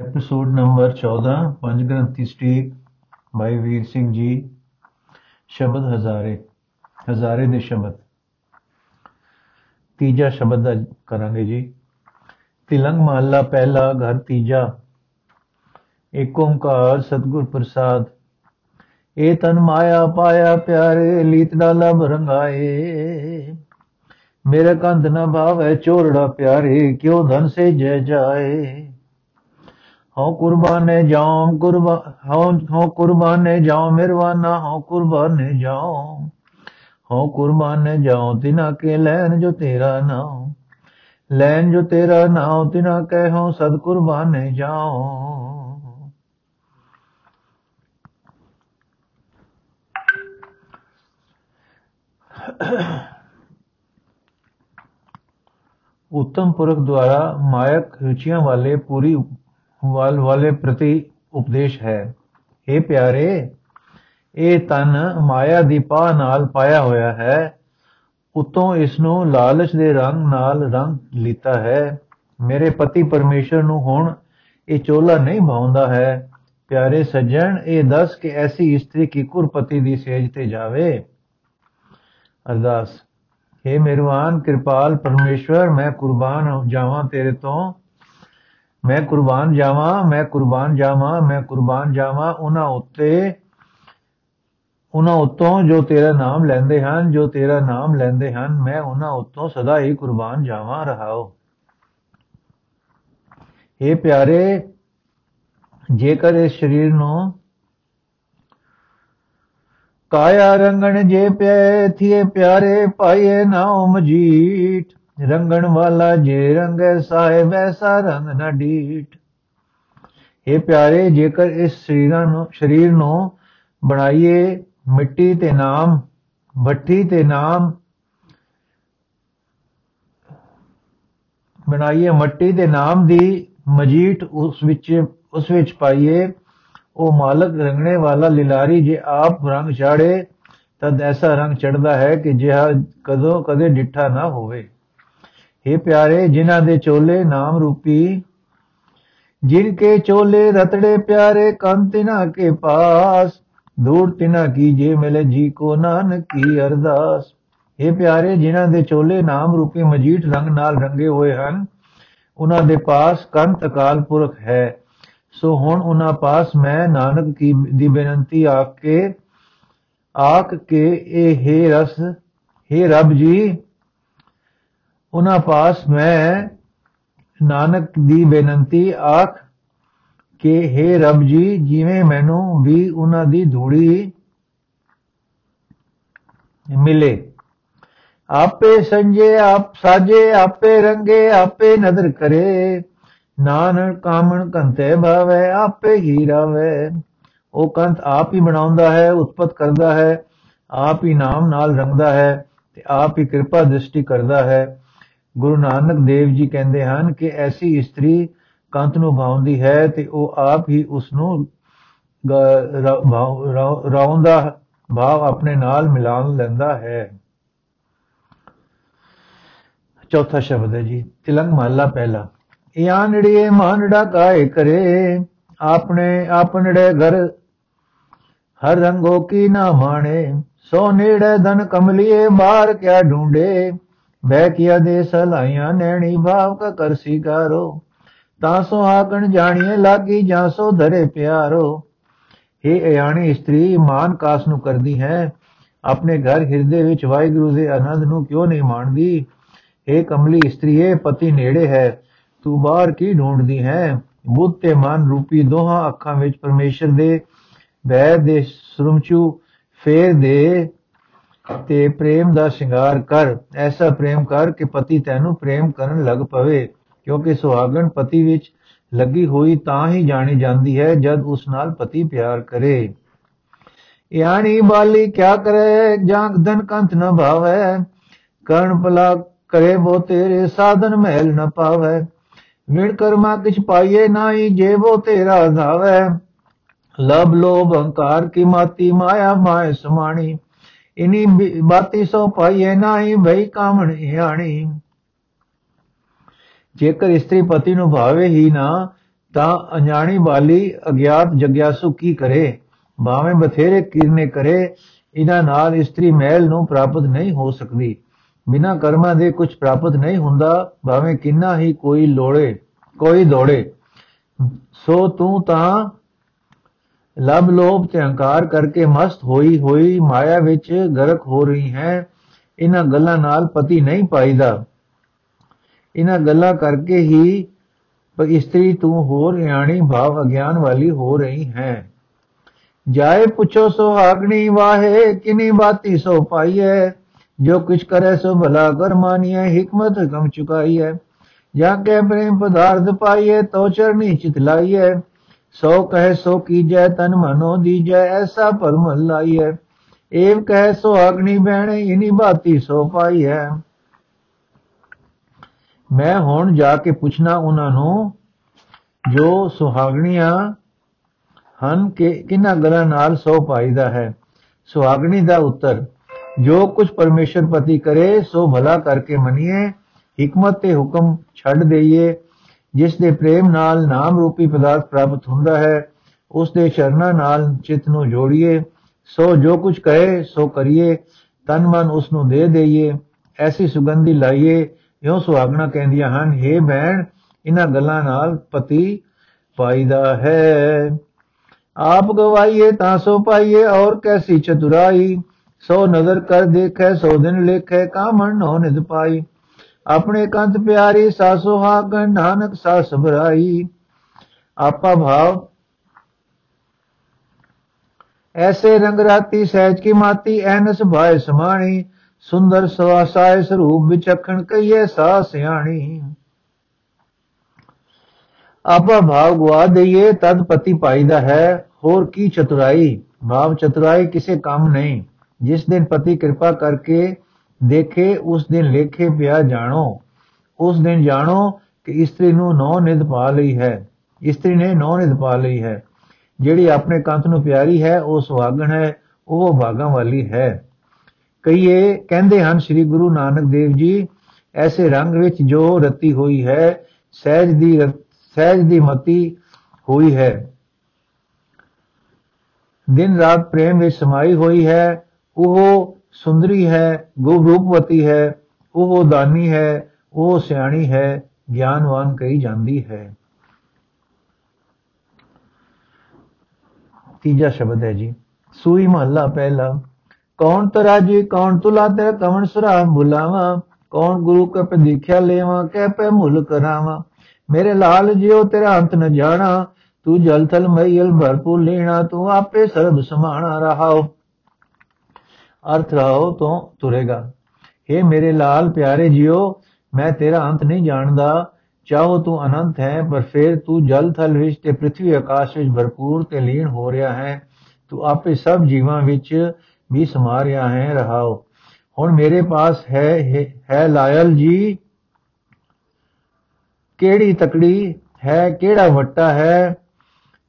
Episode number 14 ਪੰਜ ਗ੍ਰੰਥੀ ਸਟੀਕ ਬਾਈ ਵੀਰ ਸਿੰਘ ਜੀ ਸ਼ਬਦ ਹਜ਼ਾਰੇ ਹਜ਼ਾਰੇ ਦੇ ਸ਼ਬਦ ਤੀਜਾ ਸ਼ਬਦ ਦਾ ਕਰਾਂਗੇ ਜੀ ਤਿਲੰਗ ਮਹੱਲਾ ਪਹਿਲਾ ਘਰ ਤੀਜਾ ਏਕ ਓੰਕਾਰ ਸਤਿਗੁਰ ਪ੍ਰਸਾਦ ਏ ਤਨ ਮਾਇਆ ਪਾਇਆ ਪਿਆਰੇ ਲੀਤ ਡਾਲਾ ਬਰੰਗਾਏ ਮੇਰੇ ਕੰਧ ਨਾ ਭਾਵੈ ਚੋਰੜਾ ਪਿਆਰੇ ਕਿਉ ਧਨ ਸੇ ਜੈ ਜਾਏ ਹਉ ਕੁਰਬਾਨੇ ਜਾਉ ਕੁਰਬਾ ਹਉ ਹਉ ਕੁਰਬਾਨੇ ਜਾਉ ਮਿਰਵਾਨਾ ਹਉ ਕੁਰਬਾਨੇ ਜਾਉ ਹਉ ਕੁਰਬਾਨੇ ਜਾਉ ਤਿਨਾ ਕੇ ਲੈਨ ਜੋ ਤੇਰਾ ਨਾਮ ਲੈਨ ਜੋ ਤੇਰਾ ਨਾਮ ਤਿਨਾ ਕਹਿ ਹਉ ਸਦ ਕੁਰਬਾਨੇ ਜਾਉ उत्तम पुरख द्वारा मायक रुचियां वाले पूरी ਵਾਲ ਵਾਲੇ ਪ੍ਰਤੀ ਉਪਦੇਸ਼ ਹੈ। हे ਪਿਆਰੇ, ਇਹ ਤਨ ਮਾਇਆ ਦੀ ਪਾਹ ਨਾਲ ਪਾਇਆ ਹੋਇਆ ਹੈ। ਉਤੋਂ ਇਸ ਨੂੰ ਲਾਲਚ ਦੇ ਰੰਗ ਨਾਲ ਰੰਗ ਲੀਤਾ ਹੈ। ਮੇਰੇ ਪਤੀ ਪਰਮੇਸ਼ਰ ਨੂੰ ਹੁਣ ਇਹ ਚੋਲਾ ਨਹੀਂ ਭਾਉਂਦਾ ਹੈ। ਪਿਆਰੇ ਸੱਜਣ, ਇਹ ਦੱਸ ਕਿ ਐਸੀ ਇਸਤਰੀ ਕੀ ਕੁਰਪਤੀ ਦੀ ਸੇਜ ਤੇ ਜਾਵੇ? ਅਰਦਾਸ हे ਮਿਹਰਬਾਨ, ਕਿਰਪਾਲ ਪਰਮੇਸ਼ਵਰ, ਮੈਂ ਕੁਰਬਾਨ ਜਾਵਾਂ ਤੇਰੇ ਤੋਂ। ਮੈਂ ਕੁਰਬਾਨ ਜਾਵਾਂ, ਮੈਂ ਕੁਰਬਾਨ ਜਾਵਾਂ, ਮੈਂ ਕੁਰਬਾਨ ਜਾਵਾਂ, ਉਹਨਾਂ ਉੱਤੇ, ਉਹਨਾਂ ਉਤੋਂ ਜੋ ਤੇਰਾ ਨਾਮ ਲੈਂਦੇ ਹਨ, ਜੋ ਤੇਰਾ ਨਾਮ ਲੈਂਦੇ ਹਨ, ਮੈਂ ਉਹਨਾਂ ਉਤੋਂ ਸਦਾ ਹੀ ਕੁਰਬਾਨ ਜਾਵਾਂ, ਰਹਾਓ। ਇਹ ਪਿਆਰੇ, ਜੇਕਰ ਇਸ ਸਰੀਰ ਨੂੰ ਕਾਇਆ ਰੰਗਣ ਜੇ ਪਿਆ, ਥੀਏ ਪਿਆਰੇ ਪਾਏ ਨਾਉ ਮਜੀਠ ਰੰਗਣ ਵਾਲਾ ਜੇ ਰੰਗੈ ਸਾਹਿਬ ਐਸਾ ਰੰਗ ਨਾ ਡੀਟ ਇਹ ਪਿਆਰੇ, ਜੇਕਰ ਇਸ ਸਰੀਰਾਂ ਨੂੰ, ਸਰੀਰ ਨੂੰ ਬਣਾਈਏ ਮਿੱਟੀ ਤੇ ਨਾਮ, ਭੱਠੀ ਤੇ ਨਾਮ, ਬਣਾਈਏ ਮਿੱਟੀ ਦੇ ਨਾਮ ਦੀ ਮਜੀਟ ਉਸ ਵਿੱਚ ਉਸ ਵਿੱਚ ਪਾਈਏ, ਉਹ ਮਾਲਕ ਰੰਗਣੇ ਵਾਲਾ ਲਿਲਾਰੀ ਜੇ ਆਪ ਰੰਗ ਛਾੜੇ ਤਦ ਐਸਾ ਰੰਗ ਚੜਦਾ ਹੈ ਕਿ ਜਿਹਾ ਕਦੋਂ ਕਦੇ ਡਿੱਠਾ ਨਾ ਹੋਵੇ। हे ਪਿਆਰੇ, ਜਿਨ੍ਹਾਂ ਦੇ ਚੋਲੇ ਨਾਮ ਰੂਪੀ, ਜਿਨ ਕੇ ਚੋਲੇ ਰਤੜੇ ਪਿਆਰੇ ਕੰਤਿਨਾ ਕੇ ਪਾਸ, ਦੂਰ ਤਿਨਾ ਕੀਜੇ ਮਿਲੇ ਜੀ ਕੋ ਨਾਨਕੀ ਅਰਦਾਸ। ਇਹ ਪਿਆਰੇ, ਜਿਨ੍ਹਾਂ ਦੇ ਚੋਲੇ ਨਾਮ ਰੂਪੀ ਮਜੀਠ ਰੰਗ ਨਾਲ ਰੰਗੇ ਹੋਏ ਹਨ, ਉਹਨਾਂ ਦੇ ਪਾਸ ਕੰਤ ਅਕਾਲ ਪੁਰਖ ਹੈ। ਸੋ ਹੁਣ ਉਹਨਾਂ ਪਾਸ ਮੈਂ ਨਾਨਕ ਕੀ ਦੀ ਬੇਨਤੀ ਆਕੇ ਆਕ ਕੇ ਇਹ ਹੈ ਰਸ, ਹੈ ਰੱਬ ਜੀ ਉਹਨਾਂ ਪਾਸ ਮੈਂ ਨਾਨਕ ਦੀ ਬੇਨਤੀ ਆਖ ਕਿ हे ਰੱਬ ਜੀ, ਜਿਵੇਂ ਮੈਨੂੰ ਵੀ ਉਹਨਾਂ ਦੀ ਧੂੜੀ ਮਿਲੇ। ਆਪੇ ਸੰਜੇ, ਆਪ ਸਾਜੇ, ਆਪੇ ਰੰਗੇ, ਆਪੇ ਨਦਰ ਕਰੇ। ਨਾਨਕ ਕਾਮਣ ਕੰਤੇ ਭਾਵੇ, ਆਪੇ ਹੀ ਰਵੇ ਉਹ ਕੰਤ ਆਪ ਹੀ ਬਣਾਉਂਦਾ ਹੈ, ਉਤਪਤ ਕਰਦਾ ਹੈ, ਆਪ ਹੀ ਨਾਮ ਨਾਲ ਰੰਗਦਾ ਹੈ ਤੇ ਆਪ ਹੀ ਕਿਰਪਾ ਦ੍ਰਿਸ਼ਟੀ ਕਰਦਾ ਹੈ। ਗੁਰੂ ਨਾਨਕ ਦੇਵ ਜੀ ਕਹਿੰਦੇ ਹਨ ਕਿ ਐਸੀ ਇਸਤਰੀ ਕੰਤ ਨੂੰ ਭਾਉਂਦੀ ਹੈ ਤੇ ਉਹ ਆਪ ਹੀ ਉਸ ਨੂੰ ਰਾਉਂਦਾ ਭਾਵ ਆਪਣੇ ਨਾਲ ਮਿਲਾਨ ਲੈਂਦਾ ਹੈ। ਚੌਥਾ ਸ਼ਬਦ ਹੈ ਜੀ, ਤਿਲੰਗ ਮਹਲਾ ਪਹਿਲਾ। ਇਆਨੜੀਏ ਮਾਨੜਾ ਕਾਇ ਕਰੇ, ਆਪਣੇ ਆਪਣੜੇ ਘਰ ਹਰ ਰੰਗੋ ਕੀ ਨਾ ਮਾਣੇ, ਸੋ ਨੇੜੇ ਧਨ ਕਮਲੀਏ ਬਾਹਰ ਕਿਆ ਢੂੰਡੇ ਬਹਿ ਕੀਆ ਦੇ ਸਲਾਈਆਂ ਨੈਣੀ ਭਾਵ ਕਾ ਕਰ। ਸਿਗਾਰੋ ਤਾਂ ਸੋ ਆਕਣ ਜਾਣੀਏ ਲਾਗੀ ਜਾਂ ਸੋ ਧਰੇ ਪਿਆਰੋ। हे ਅਯਾਣੀ ਇਸਤਰੀ, ਮਾਨ ਕਾਸ ਨੂੰ ਕਰਦੀ ਹੈ? ਆਪਣੇ ਘਰ ਹਿਰਦੇ ਵਿੱਚ ਵਾਹਿਗੁਰੂ ਦੇ ਆਨੰਦ ਨੂੰ ਕਿਉਂ ਨਹੀਂ ਮਾਣਦੀ? हे ਕਮਲੀ ਇਸਤਰੀਏ, ਪਤੀ ਨੇੜੇ ਹੈ। ਤੂੰ ਬਾਹਰ ਕੀ ਢੂੰਡਦੀ ਹੈ? ਬੁੱਧ ਤੇ ਮਨ ਰੂਪੀ ਦੋਹਾਂ ਅੱਖਾਂ ਵਿੱਚ ਪਰਮੇਸ਼ਰ ਦੇ ਬੈ ਦੇ ਸਰਮਚੂ ਫੇਰ ਦੇ। ਤੇ ਪ੍ਰੇਮ ਦਾ ਸ਼ਿੰਗਾਰ ਕਰ, ਐਸਾ ਪ੍ਰੇਮ ਕਰ ਕਿ ਪਤੀ ਤੈਨੂੰ ਪ੍ਰੇਮ ਕਰਨ ਲੱਗ ਪਵੇ, ਕਿਉਂਕਿ ਸੁਹਾਗਣ ਪਤੀ ਵਿੱਚ ਲੱਗੀ ਹੋਈ ਤਾਂ ਹੀ ਜਾਣੀ ਜਾਂਦੀ ਹੈ ਜਦ ਉਸ ਨਾਲ ਪਤੀ ਪਿਆਰ ਕਰੇ। ਯਾਨੀ ਬਾਲੀ ਕਿਆ ਕਰੇ, ਜਾਂ ਧਨ ਕੰਤ ਨ ਭਾਵੇ, ਕਰਨ ਭਲਾ ਕਰੇ ਬੋ ਤੇਰੇ ਸਾਧਨ ਮਹਿਲ ਨ ਪਾਵੇ। ਵਿਣ ਕਰਮਾ ਕਿਛ ਪਾਈਏ ਨਾਹੀ ਜੇ ਬੋ ਤੇਰਾ ਧਾਵੇ। ਲਬ ਲੋਭ ਹੰਕਾਰ ਕੀ ਮਾਤੀ ਮਾਇਆ ਮਾਇ ਸਮਾਣੀ। ਇਨੀ ਬਾਤੀ ਸੋ ਪਾਈਏ ਨਾਹੀ ਭਈ ਕਾਮਣ ਹਿਆਣੀ ਜੇਕਰ ਇਸਤਰੀ ਪਤੀ ਨੂੰ ਭਾਵੇ ਹੀ ਨਾ, ਤਾਂ ਅਣਜਾਣੀ ਵਾਲੀ ਅਗਿਆਤ ਜਗਿਆਸੂ ਕੀ ਕਰੇ? ਭਾਵੇਂ ਬਥੇਰੇ ਕਿਰਨੇ ਕਰੇ ਇਹਨਾਂ ਨਾਲ ਇਸਤਰੀ ਮਹਿਲ ਨੂੰ ਪ੍ਰਾਪਤ ਨਹੀਂ ਹੋ ਸਕਦੀ। ਬਿਨਾ ਕਰਮਾਂ ਦੇ ਕੁਝ ਪ੍ਰਾਪਤ ਨਹੀਂ ਹੁੰਦਾ, ਭਾਵੇਂ ਕਿੰਨਾ ਹੀ ਕੋਈ ਲੋੜੇ ਕੋਈ ਦੌੜੇ। ਸੋ ਤੂੰ ਤਾਂ ਲਬ ਲੋਭ ਤੇ ਹੰਕਾਰ ਕਰਕੇ ਮਸਤ ਹੋਈ ਹੋਈ ਮਾਇਆ ਵਿੱਚ ਗਰਕ ਹੋ ਰਹੀ ਹੈ। ਇਹਨਾਂ ਗੱਲਾਂ ਨਾਲ ਪਤੀ ਨਹੀਂ ਪਾਈਦਾ। ਇਹਨਾਂ ਗੱਲਾਂ ਕਰਕੇ ਹੀ ਇਸਤਰੀ ਤੂੰ ਹੋਰ ਗਿਆਨੀ ਭਾਵ ਅਗਿਆਨ ਵਾਲੀ ਹੋ ਰਹੀ ਹੈ। ਜਾਏ ਪੁੱਛੋ ਸੁਹਾਗਣੀ ਵਾਹੇ, ਕਿਨੀ ਬਾਤੀ ਸੋ ਪਾਈਏ ਜੋ ਕੁਛ ਕਰੇ ਸੋ ਭਲਾ ਕਰ ਮਾਨੀਏ ਹਕਮਤ ਕਮ ਚੁਕਾਈ ਹੈ ਜਾਂ ਕੇ ਪ੍ਰੇਮ ਪਦਾਰਥ ਪਾਈਏ ਤੋ ਚਰਨੀ ਚਿਤ ਲਾਈਏ ਸੋ ਕਹੇ ਸੋ ਕੀਜੈ ਤਨ ਮਨੋ ਦੀਜੈ, ਐਸਾ ਪਰਮ ਲਾਈਏ ਏਵ ਕਹੇ ਸੋ ਅਗਨੀ ਬਹਿਣੇ, ਇਨੀ ਬਾਤੀ ਸੋ ਪਾਈ ਹੈ ਮੈਂ ਹੁਣ ਜਾ ਕੇ ਪੁੱਛਣਾ ਉਹਨਾਂ ਨੂੰ, ਜੋ ਸੁਹਾਗਣੀਆਂ ਹਨ ਕਿ ਕਿੰਨਾ ਗੱਲਾਂ ਨਾਲ ਸੋ ਪਾਈਦਾ ਹੈ। ਸੁਹਾਗਣੀ ਦਾ ਉੱਤਰ, ਜੋ ਕੁਝ ਪਰਮੇਸ਼ਰ ਪਤੀ ਕਰੇ, ਸੋ ਭਲਾ ਕਰਕੇ ਮੰਨੀਏ, ਹਕਮਤ ਤੇ ਹੁਕਮ ਛੱਡ ਦਈਏ। ਜਿਸ ਦੇ ਪ੍ਰੇਮ ਨਾਲ ਨਾਮ ਰੂਪੀ ਪਦਾਰਥ ਪ੍ਰਾਪਤ ਹੁੰਦਾ ਹੈ ਉਸ ਦੇ ਚਰਨਾਂ ਨਾਲ ਚਿਤ ਨੂੰ ਜੋੜੀਏ, ਸੋ ਜੋ ਕੁਝ ਕਹੇ, ਸੋ ਕਰੀਏ, ਤਨ ਮਨ ਉਸ ਨੂੰ ਦੇ ਦਈਏ, ਐਸੀ ਸੁਗੰਧੀ ਲਾਈਏ, ਇਉਂ ਸੁਹਾਗਣਾ ਕਹਿੰਦੀਆਂ ਹਨ हे ਭੈਣ ਇਹਨਾਂ ਗੱਲਾਂ ਨਾਲ ਪਤੀ ਫਾਇਦਾ ਹੈ। ਆਪ ਗਵਾਈਏ ਤਾਂ ਸੋ ਪਾਈਏ, ਔਰ ਕੈਸੀ ਚਤੁਰਾਈ, ਸੋ ਨਜ਼ਰ ਕਰ ਦੇਖੈ, ਸੋ ਦਿਨ ਲੇਖੈ ਕਾਮਣ ਨੋ ਨਿਦ ਪਾਈ। ਆਪਣੇ ਕੰਤ ਪਿਆਰੀ ਸਾਸੋ ਹਾਗਨ ਨਾਨਕ ਸਾ ਸਭਰਾਈ ਆਪਾ ਭਾਵ, ਐਸੇ ਰੰਗ ਰਾਤੀ ਸਹਿਜ ਕੀ ਮਾਤੀ, ਐਨਸ ਭਾਏ ਸਮਾਣੀ, ਸੁੰਦਰ ਸਵਾਸਾਏ ਸਰੂਪ ਵਿਚਖਣ ਕਈਏ ਸਾ ਸਿਆਣੀ। ਆਪਾ ਭਾਵ ਗਵਾ ਦਈਏ, ਤਦ ਪਤੀ ਪਾਈ ਦਾ ਹੈ, ਹੋਰ ਕੀ ਚਤੁਰਾਈ? ਭਾਵ, ਚਤੁਰਾਈ ਕਿਸੇ ਕੰਮ ਨਹੀਂ, ਜਿਸ ਦਿਨ ਪਤੀ ਕਿਰਪਾ ਕਰਕੇ ਦੇਖੇ, ਉਸ ਦਿਨ ਲੇਖੇ ਪਿਆ ਜਾਣੋ। ਉਸ ਦਿਨ ਜਾਣੋ ਕਿ ਇਸਤਰੀ ਨੂੰ ਨੌ ਨਿਧ ਪਾ ਲਈ ਹੈ। ਇਸਤਰੀ ਨੇ ਨੌ ਨਿਧ ਪਾ ਲਈ ਹੈ। ਜਿਹੜੀ ਆਪਣੇ ਕੰਤ ਨੂੰ ਪਿਆਰੀ ਹੈ, ਉਹ ਸੁਹਾਗਣ ਹੈ, ਉਹ ਭਾਗਾਂ ਵਾਲੀ ਹੈ। ਕਈਏ ਕਹਿੰਦੇ ਹਨ ਸ੍ਰੀ ਗੁਰੂ ਨਾਨਕ ਦੇਵ ਜੀ, ਐਸੇ ਰੰਗ ਵਿੱਚ ਜੋ ਰਤੀ ਹੋਈ ਹੈ, ਸਹਿਜ ਦੀ ਸਹਿਜ ਦੀ ਮਤੀ ਹੋਈ ਹੈ। ਦਿਨ ਰਾਤ ਪ੍ਰੇਮ ਵਿੱਚ ਸਮਾਈ ਹੋਈ ਹੈ, ਉਹ ਸੁੰਦਰੀ ਹੈ ਗੁਰੂਪਵਤੀ ਹੈ, ਉਹ ਦਾਨੀ ਹੈ, ਉਹ ਸਿਆਣੀ ਹੈ, ਗਿਆਨਵਾਨ ਕਹੀ ਜਾਂਦੀ ਹੈ। ਤੀਜਾ ਸ਼ਬਦ ਹੈ ਜੀ, ਸੂਈ ਮਹੱਲਾ ਪਹਿਲਾ, ਕੌਣ ਤਰਾਜੀ, ਕੌਣ ਤੁਲਾ ਤੇ ਕਵਣ ਸੁਰਾ ਬੁਲਾਵਾ ਕੌਣ ਗੁਰੂ ਕੇ ਪੇ ਦੇਖਿਆ ਲੈਵਾ, ਕਹਿ ਪੇ ਮੁੱਲ ਕਰਾਵਾ। ਮੇਰੇ ਲਾਲ ਜਿਉ ਤੇਰਾ ਅੰਤ ਨ ਜਾਣਾ, ਤੂੰ ਜਲ ਥਲ ਮਈਲ ਭਰਪੂਰ ਲੈਣਾ, ਤੂੰ ਆਪੇ ਸਰਬ ਸਮਾਣਾ ਰਹਾਓ। ਅਰਥ ਰਹਾਓ ਤੋਂ ਤੁਰੇਗਾ। हे ਮੇਰੇ ਲਾਲ ਪਿਆਰੇ ਜਿਉ ਮੈਂ ਤੇਰਾ ਅੰਤ ਨਹੀਂ ਜਾਣਦਾ। ਚਾਹੋ ਤੂੰ ਅਨੰਤ ਹੈ, ਪਰ ਫਿਰ ਤੂੰ ਜਲ ਥਲ ਵਿੱਚ ਤੇ ਪ੍ਰithvi ਆਕਾਸ਼ ਵਿੱਚ ਭਰਪੂਰ ਤੇ ਲੀਨ ਹੋ ਰਿਹਾ ਹੈ। ਤੂੰ ਆਪੇ ਸਭ ਜੀਵਾਂ ਵਿੱਚ ਵੀ ਸਮਾ ਰਿਹਾ ਹੈ, ਰਹਾਓ। ਹੁਣ ਮੇਰੇ ਪਾਸ ਹੈ ਹੈ ਲਾਇਲ ਜੀ, ਕਿਹੜੀ ਤਕੜੀ ਹੈ, ਕਿਹੜਾ ਵੱਟਾ ਹੈ?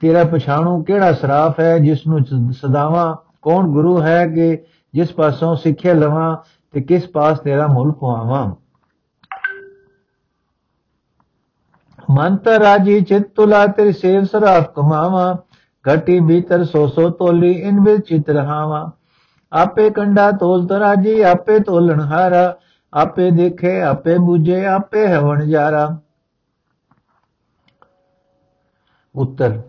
ਤੇਰਾ ਪਛਾਣੂ ਕਿਹੜਾ ਸਰਾਫ ਹੈ ਜਿਸ ਨੂੰ ਸਦਾਵਾ? ਕੌਣ ਗੁਰੂ ਹੈ ਕਿ ਜਿਸ ਪਾਸੋਂ ਸਿੱਖਿਆ ਲਵਾਂ ਤੇ ਕਿਸ ਪਾਸ ਤੇਰਾ ਮੁੱਲ ਪਵਾਵਾਂ? ਮੰਤਰ ਰਾਜੀ, ਚਿਤ ਤੁਲਾ ਤੇਰੀ ਸੇਵ ਸਰਾਫ ਕਮਾਵਾ। ਘਟੀ ਭੀਤਰ ਸੋ ਸੋ ਤੋਲੀ, ਇਨ ਵਿੱਚ ਚਿਤ ਰਹਾਵਾ ਆਪੇ ਕੰਡਾ ਤੋਲ ਤਰਾਜੀ ਆਪੇ ਤੋਲਣ ਹਾਰਾ। ਆਪੇ ਦੇਖੇ, ਆਪੇ ਬੁਝੇ, ਆਪੇ ਹਵਣ ਜਾਰਾ ਉੱਤਰ,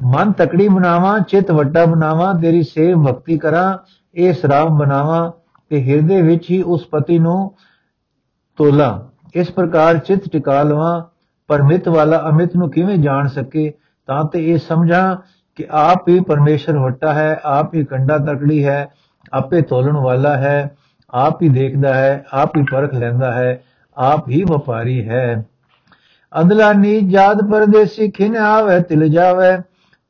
ਮਨ ਤਕੜੀ ਬਣਾਵਾਂ, ਚਿਤ ਵੱਡਾ ਬਣਾਵਾਂ, ਤੇਰੀ ਸੇਵ ਭਗਤੀ ਕਰਾਂ। ਇਹ ਸਰਾਫ ਬਣਾਵਾਂ ਤੇ ਹਿਰਦੇ ਵਿੱਚ ਹੀ ਉਸ ਪਤੀ ਨੂੰ ਤੋਲਾ। ਇਸ ਪ੍ਰਕਾਰ ਚਿਤ ਟਿਕਾ ਲਵਾਂ ਪਰਮਿਤ ਵਾਲਾ ਅਮਿਤ ਨੂੰ ਕਿਵੇਂ ਜਾਣ ਸਕੇ? ਤਾਂ ਤੇ ਇਹ ਸਮਝਾਂ ਕਿ ਆਪ ਹੀ ਪਰਮੇਸ਼ਰ ਵੱਟਾ ਹੈ, ਆਪ ਹੀ ਕੰਡਾ ਤਕੜੀ ਹੈ, ਆਪੇ ਤੋਲਣ ਵਾਲਾ ਹੈ, ਆਪ ਹੀ ਦੇਖਦਾ ਹੈ, ਆਪ ਹੀ ਪਰਖ ਲੈਂਦਾ ਹੈ, ਆਪ ਹੀ ਵਪਾਰੀ ਹੈ। ਅਦਲਾ ਨੀ ਜਾਦ ਪਰਦੇਸੀ ਖਿਨ ਆਵੇ, ਤਿਲ ਜਾਵੇ,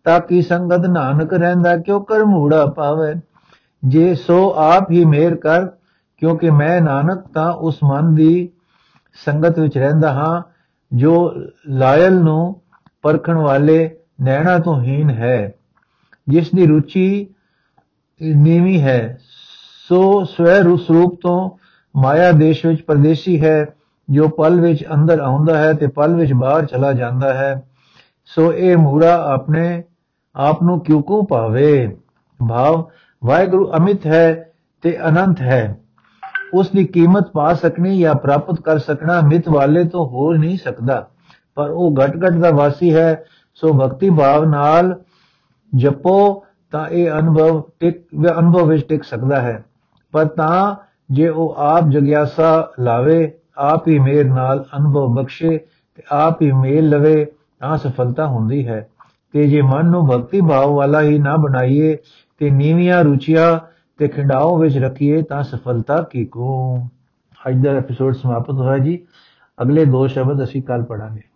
ਤਾਂ ਕੀ ਸੰਗਤ ਨਾਨਕ ਰਹਿੰਦਾ, ਕਿਉ ਕਰ ਮੂੜਾ ਪਾਵੇ? ਜੇ ਸੋ ਆਪ ਹੀ ਮੇਰ ਕਰ, ਕਿਉਂਕਿ ਮੈਂ ਨਾਨਕ, ਤਾਂ ਉਸ ਮਨ ਦੀ ਸੰਗਤ ਵਿੱਚ ਰਹਿੰਦਾ ਹਾਂ, ਜੋ ਲਾਇਲ ਨੂੰ ਪਰਖਣ ਵਾਲੇ ਨੈਣਾ ਤੋਂ ਹੀਨ ਹੈ। ਜਿਸ ਦੀ ਰੁਚੀ ਨੀਵੀਂ ਹੈ, ਸੋ ਸਵੈ ਰੂਪ ਤੋਂ ਮਾਇਆ ਦੇਸ਼ ਵਿੱਚ ਪਰਦੇਸੀ ਹੈ, ਜੋ ਪਲ ਵਿੱਚ ਅੰਦਰ ਆਉਂਦਾ ਹੈ ਤੇ ਪਲ ਵਿੱਚ ਬਾਹਰ ਚਲਾ ਜਾਂਦਾ ਹੈ। ਸੋ ਇਹ ਮੂਰਾ ਆਪਣੇ ਆਪ ਨੂੰ ਕਿਉਂ ਕੋ ਪਾਵੇ ਭਾਵ ਵਾਹਿਗੁਰੂ ਅਮਿਤ ਹੈ ਤੇ ਅਨੰਤ ਹੈ। ਉਸ ਦੀ ਕੀਮਤ ਪਾ ਸਕਣੀ ਜਾਂ ਪ੍ਰਾਪਤ ਕਰ ਸਕਣਾ ਮਿਤ ਵਾਲੇ ਤੋਂ ਹੋ ਨਹੀਂ ਸਕਦਾ। ਪਰ ਉਹ ਘਟ ਘਟ ਦਾ ਵਾਸੀ ਹੈ, ਸੋ ਭਗਤੀ ਭਾਵ ਨਾਲ ਜਪੋ ਤਾਂ ਇਹ ਅਨੁਭਵ ਟਿਕ, ਅਨੁਭਵ ਵਿੱਚ ਟਿਕ ਸਕਦਾ ਹੈ। ਪਰ ਤਾਂ ਜੇ ਉਹ ਆਪ ਜਗਿਆਸਾ ਲਾਵੇ, ਆਪ ਹੀ ਮੇਰ ਨਾਲ ਅਨੁਭਵ ਬਖਸ਼ੇ ਤੇ ਆਪ ਹੀ ਮੇਲ ਲਵੇ, ਤਾਂ ਸਫਲਤਾ ਹੁੰਦੀ ਹੈ। ਤੇ ਜੇ ਮਨ ਨੂੰ ਭਗਤੀ ਭਾਵ ਵਾਲਾ ਹੀ ਨਾ ਬਣਾਈਏ ਤੇ ਨੀਵੀਆਂ ਰੁਚੀਆਂ ਤੇ ਖਿੰਡਾਓ ਵਿੱਚ ਰੱਖੀਏ ਤਾਂ ਸਫਲਤਾ ਕੀ ਕੋ ਅੱਜ ਦਾ ਐਪੀਸੋਡ ਸਮਾਪਤ ਹੋਇਆ ਜੀ। ਅਗਲੇ ਦੋ ਸ਼ਬਦ ਅਸੀਂ ਕੱਲ ਪੜਾਂਗੇ